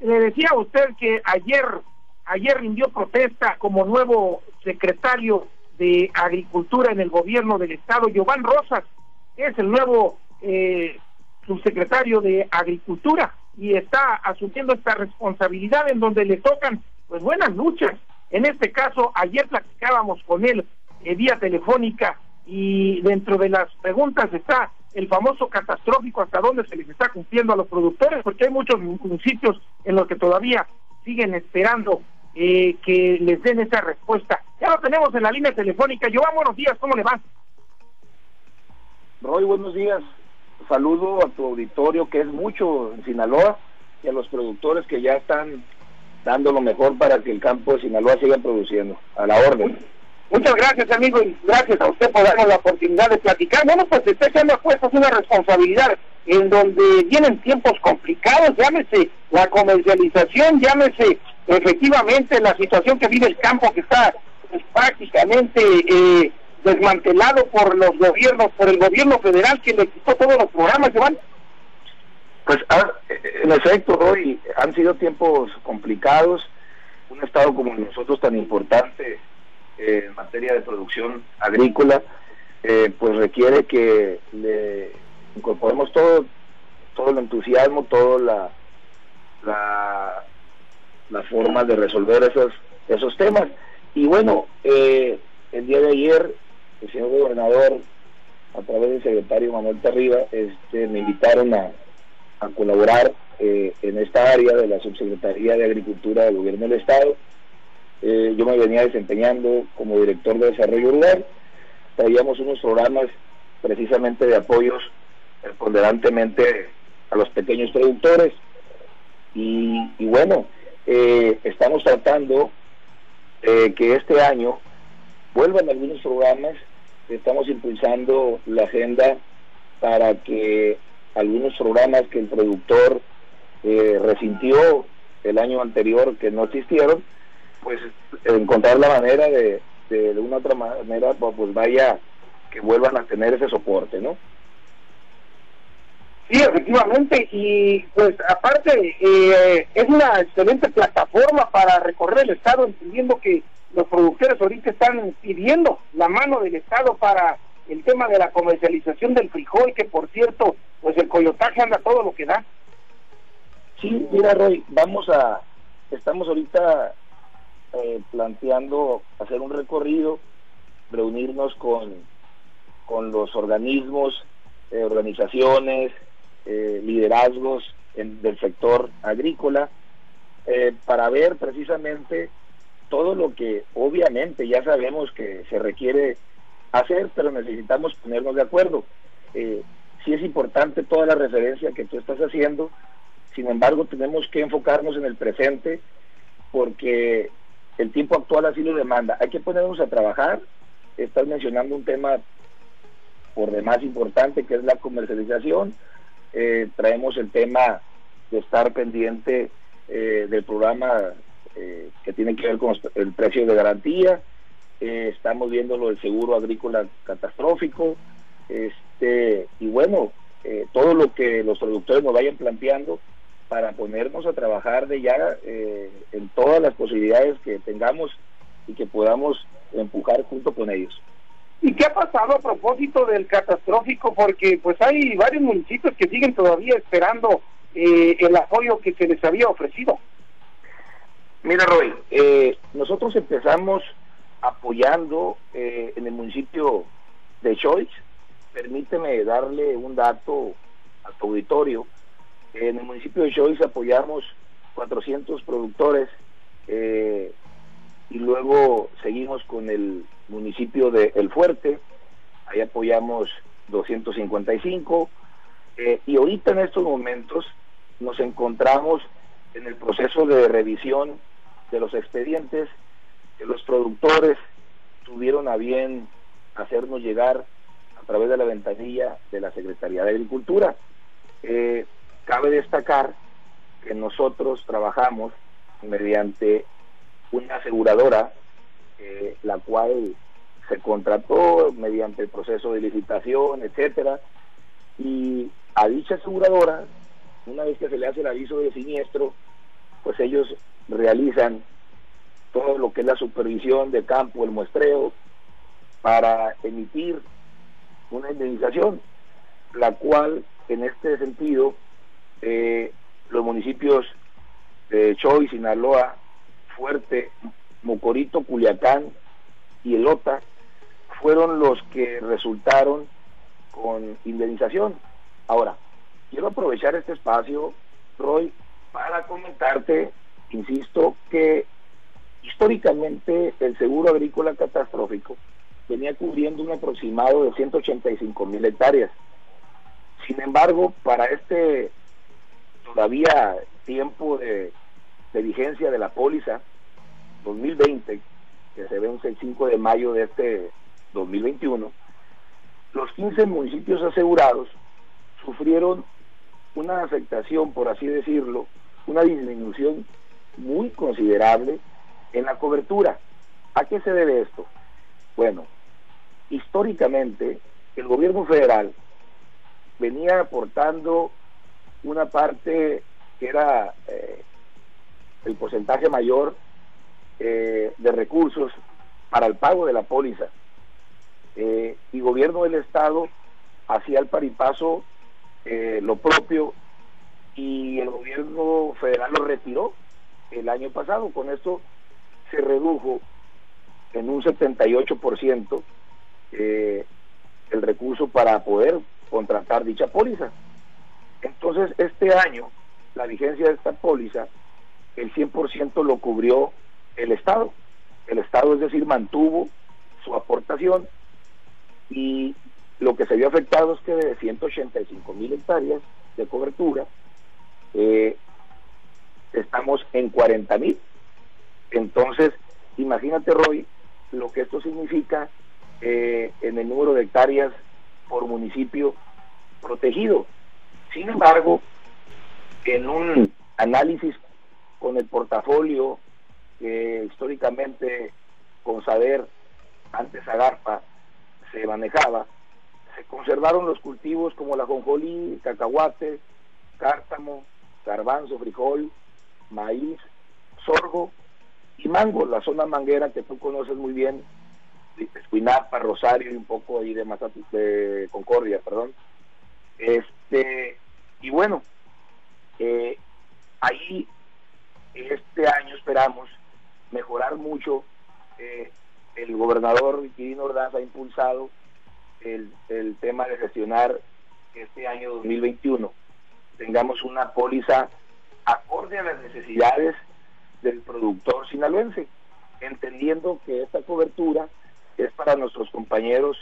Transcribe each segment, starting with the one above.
le decía a usted que ayer, ayer rindió protesta como nuevo secretario de Agricultura en el gobierno del Estado, Giovanni Rosas, es el nuevo eh, subsecretario de Agricultura y está asumiendo esta responsabilidad en donde le tocan pues buenas luchas. En este caso, ayer platicábamos con él eh, vía telefónica y dentro de las preguntas está el famoso catastrófico hasta dónde se les está cumpliendo a los productores, porque hay muchos municipios en los que todavía siguen esperando eh, que les den esa respuesta. Ya lo tenemos en la línea telefónica. Joan, buenos días, ¿cómo le va? Roy, buenos días saludo a tu auditorio, que es mucho en Sinaloa, y a los productores que ya están dando lo mejor para que el campo de Sinaloa siga produciendo. A la orden. Muchas gracias, amigo, y gracias a usted por darnos la oportunidad de platicar. Bueno, pues se ha puesto una responsabilidad en donde vienen tiempos complicados, llámese la comercialización, llámese efectivamente la situación que vive el campo que está pues, prácticamente eh, desmantelado por los gobiernos, por el gobierno federal que le quitó todos los programas, Iván? Pues ah, en efecto, hoy han sido tiempos complicados. Un estado como nosotros tan importante eh, en materia de producción agrícola, eh, pues requiere que le incorporemos todo, todo el entusiasmo, toda la, la, forma de resolver esos, esos temas. Y bueno, eh, el día de ayer el señor gobernador, a través del secretario Manuel Terriba, este, me invitaron a, colaborar eh, en esta área de la Subsecretaría de Agricultura del Gobierno del Estado. Eh, yo me venía desempeñando como director de desarrollo rural. Traíamos unos programas precisamente de apoyos ponderantemente a los pequeños productores. Y, bueno, eh, estamos tratando que este año vuelvan algunos programas estamos impulsando la agenda para que algunos programas que el productor eh, resintió el año anterior que no existieron, pues encontrar la manera de, de, una otra manera, pues, pues vaya, que vuelvan a tener ese soporte, ¿no? Sí, efectivamente, y pues aparte eh, es una excelente plataforma para recorrer el Estado, entendiendo que los productores ahorita están pidiendo la mano del Estado para el tema de la comercialización del frijol, que por cierto, pues el coyotaje anda todo lo que da. Sí, mira Roy, vamos a, estamos ahorita eh, planteando hacer un recorrido, reunirnos con, con los organismos, eh, organizaciones, eh, liderazgos del sector agrícola, para ver precisamente todo lo que obviamente ya sabemos que se requiere hacer, pero necesitamos ponernos de acuerdo. Eh, sí es importante toda la referencia que tú estás haciendo, sin embargo tenemos que enfocarnos en el presente porque el tiempo actual así lo demanda. Hay que ponernos a trabajar. Estás mencionando un tema por demás importante que es la comercialización. Eh, traemos el tema de estar pendiente eh, del programa eh, que tiene que ver con el precio de garantía. Estamos viendo lo del seguro agrícola catastrófico. Este, y bueno, todo lo que los productores nos vayan planteando para ponernos a trabajar de ya en todas las posibilidades que tengamos y que podamos empujar junto con ellos. ¿Y qué ha pasado a propósito del catastrófico? Porque pues hay varios municipios que siguen todavía esperando el apoyo que se les había ofrecido. Mira, Roy, eh, nosotros empezamos apoyando eh, en el municipio de Choice. Permíteme darle un dato a tu auditorio. En el municipio de Choice apoyamos 400 productores eh, y luego seguimos con el municipio de El Fuerte. Ahí apoyamos 255. y ahorita en estos momentos nos encontramos en el proceso de revisión de los expedientes que los productores tuvieron a bien hacernos llegar a través de la ventanilla de la Secretaría de Agricultura. Eh, cabe destacar que nosotros trabajamos mediante una aseguradora, eh, la cual se contrató mediante el proceso de licitación, etcétera, y a dicha aseguradora, una vez que se le hace el aviso de siniestro, pues ellos realizan todo lo que es la supervisión de campo, el muestreo, para emitir una indemnización, la cual en este sentido eh, los municipios de Choy, Sinaloa, Fuerte, Mocorito, Culiacán y Elota fueron los que resultaron con indemnización. Ahora, quiero aprovechar este espacio, Roy, para comentarte, insisto, que históricamente el seguro agrícola catastrófico venía cubriendo un aproximado de 185 mil hectáreas. Sin embargo, para este todavía tiempo de, vigencia de la póliza 2020, que se vence el 5 de mayo de este 2021, los 15 municipios asegurados sufrieron una afectación, por así decirlo, una disminución muy considerable en la cobertura. ¿A qué se debe esto? Bueno, históricamente el gobierno federal venía aportando una parte que era eh, el porcentaje mayor eh, de recursos para el pago de la póliza. Eh, y gobierno del Estado hacía el paripaso lo propio y el gobierno federal lo retiró el año pasado. Con esto se redujo en un 78% eh, el recurso para poder contratar dicha póliza. Entonces, este año, la vigencia de esta póliza, el 100% lo cubrió el Estado. El Estado, es decir, mantuvo su aportación y lo que se vio afectado es que de 185 mil hectáreas de cobertura, eh, estamos en 40 mil. Entonces, imagínate, Roy, lo que esto significa eh, en el número de hectáreas por municipio protegido. Sin embargo, en un análisis con el portafolio que históricamente con Saber, antes Agarpa, se manejaba, se conservaron los cultivos como la jonjolí, cacahuate, cártamo, garbanzo, frijol, maíz, sorgo y mango, la zona manguera que tú conoces muy bien Escuinapa, Rosario y un poco ahí de, de Concordia, perdón. Este, y bueno, eh, ahí este año esperamos mejorar mucho. Eh, el gobernador Quirino Ordaz ha impulsado el, el tema de gestionar este año 2021 tengamos una póliza acorde a las necesidades del productor sinaloense, entendiendo que esta cobertura es para nuestros compañeros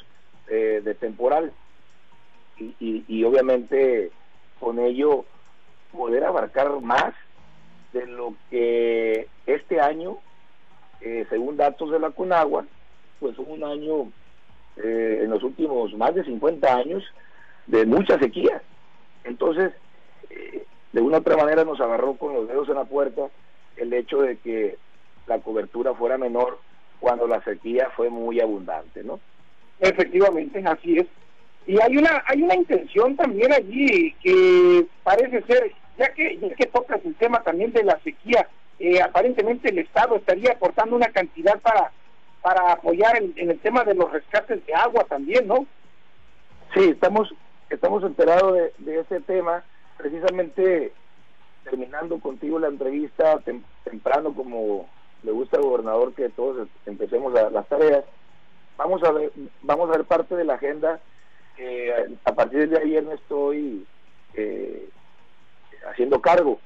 eh, de temporal y, obviamente con ello poder abarcar más de lo que este año, eh, según datos de la Conagua, pues un año eh, en los últimos más de 50 años de mucha sequía. Entonces, de una u otra manera nos agarró con los dedos en la puerta el hecho de que la cobertura fuera menor cuando la sequía fue muy abundante, ¿no? Efectivamente, así es. Y hay una hay una intención también allí que parece ser, ya que ya que tocas el tema también de la sequía, eh, aparentemente el Estado estaría aportando una cantidad para para apoyar en, el tema de los rescates de agua también, ¿no? Sí, estamos estamos enterados de, ese tema, precisamente terminando contigo la entrevista temprano como le gusta al gobernador que todos empecemos a, las tareas. Vamos a ver, vamos a ver parte de la agenda que a partir de ayer me estoy eh, haciendo cargo.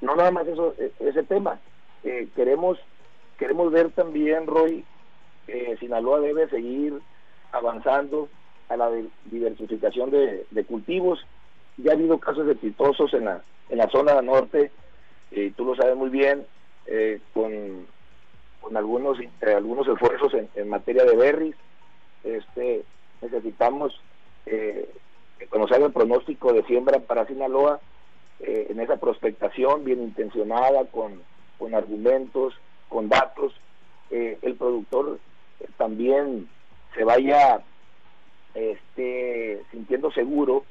No nada más eso, e, ese tema. Eh, queremos queremos ver también, Roy, que Sinaloa debe seguir avanzando a la diversificación de, cultivos. Ya ha habido casos exitosos en la, en la zona norte, y tú lo sabes muy bien, eh, con, con algunos eh, algunos esfuerzos en, materia de berries. Este, necesitamos eh, conocer el pronóstico de siembra para Sinaloa eh, en esa prospectación bien intencionada, con, con argumentos, con datos. el productor también se vaya este, sintiendo seguro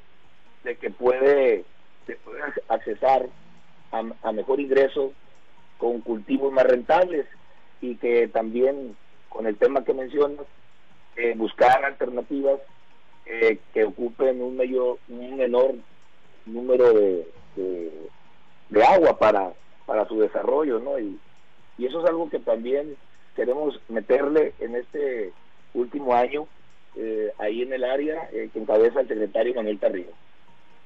de que puede, de accesar a, a mejor ingreso con cultivos más rentables y que también con el tema que mencionas, eh, buscar alternativas eh, que ocupen un, mayor, un menor número de, de, agua para, para su desarrollo, ¿no? Y, y eso es algo que también queremos meterle en este último año eh, ahí en el área que encabeza el secretario Manuel Tarrillo.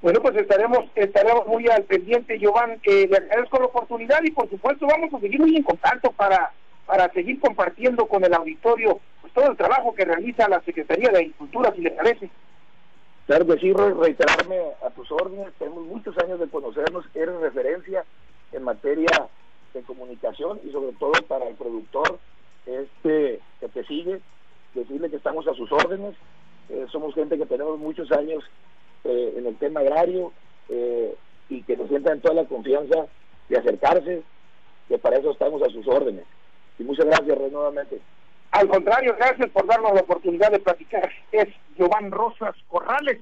Bueno, pues estaremos estaremos muy al pendiente, Giovanni. Eh, le agradezco la oportunidad y por supuesto vamos a seguir muy en contacto para, para seguir compartiendo con el auditorio todo el trabajo que realiza la Secretaría de Agricultura, si le parece. Claro que sí, reiterarme a tus órdenes. Tenemos muchos años de conocernos. Eres referencia en materia de comunicación y sobre todo para el productor este que te sigue. Decirle que estamos a sus órdenes. Eh, somos gente que tenemos muchos años eh, en el tema agrario eh, y que nos sientan toda la confianza de acercarse, que para eso estamos a sus órdenes. Y muchas gracias, nuevamente. Al contrario, gracias por darnos la oportunidad de platicar. Es Giovanni Rosas Corrales,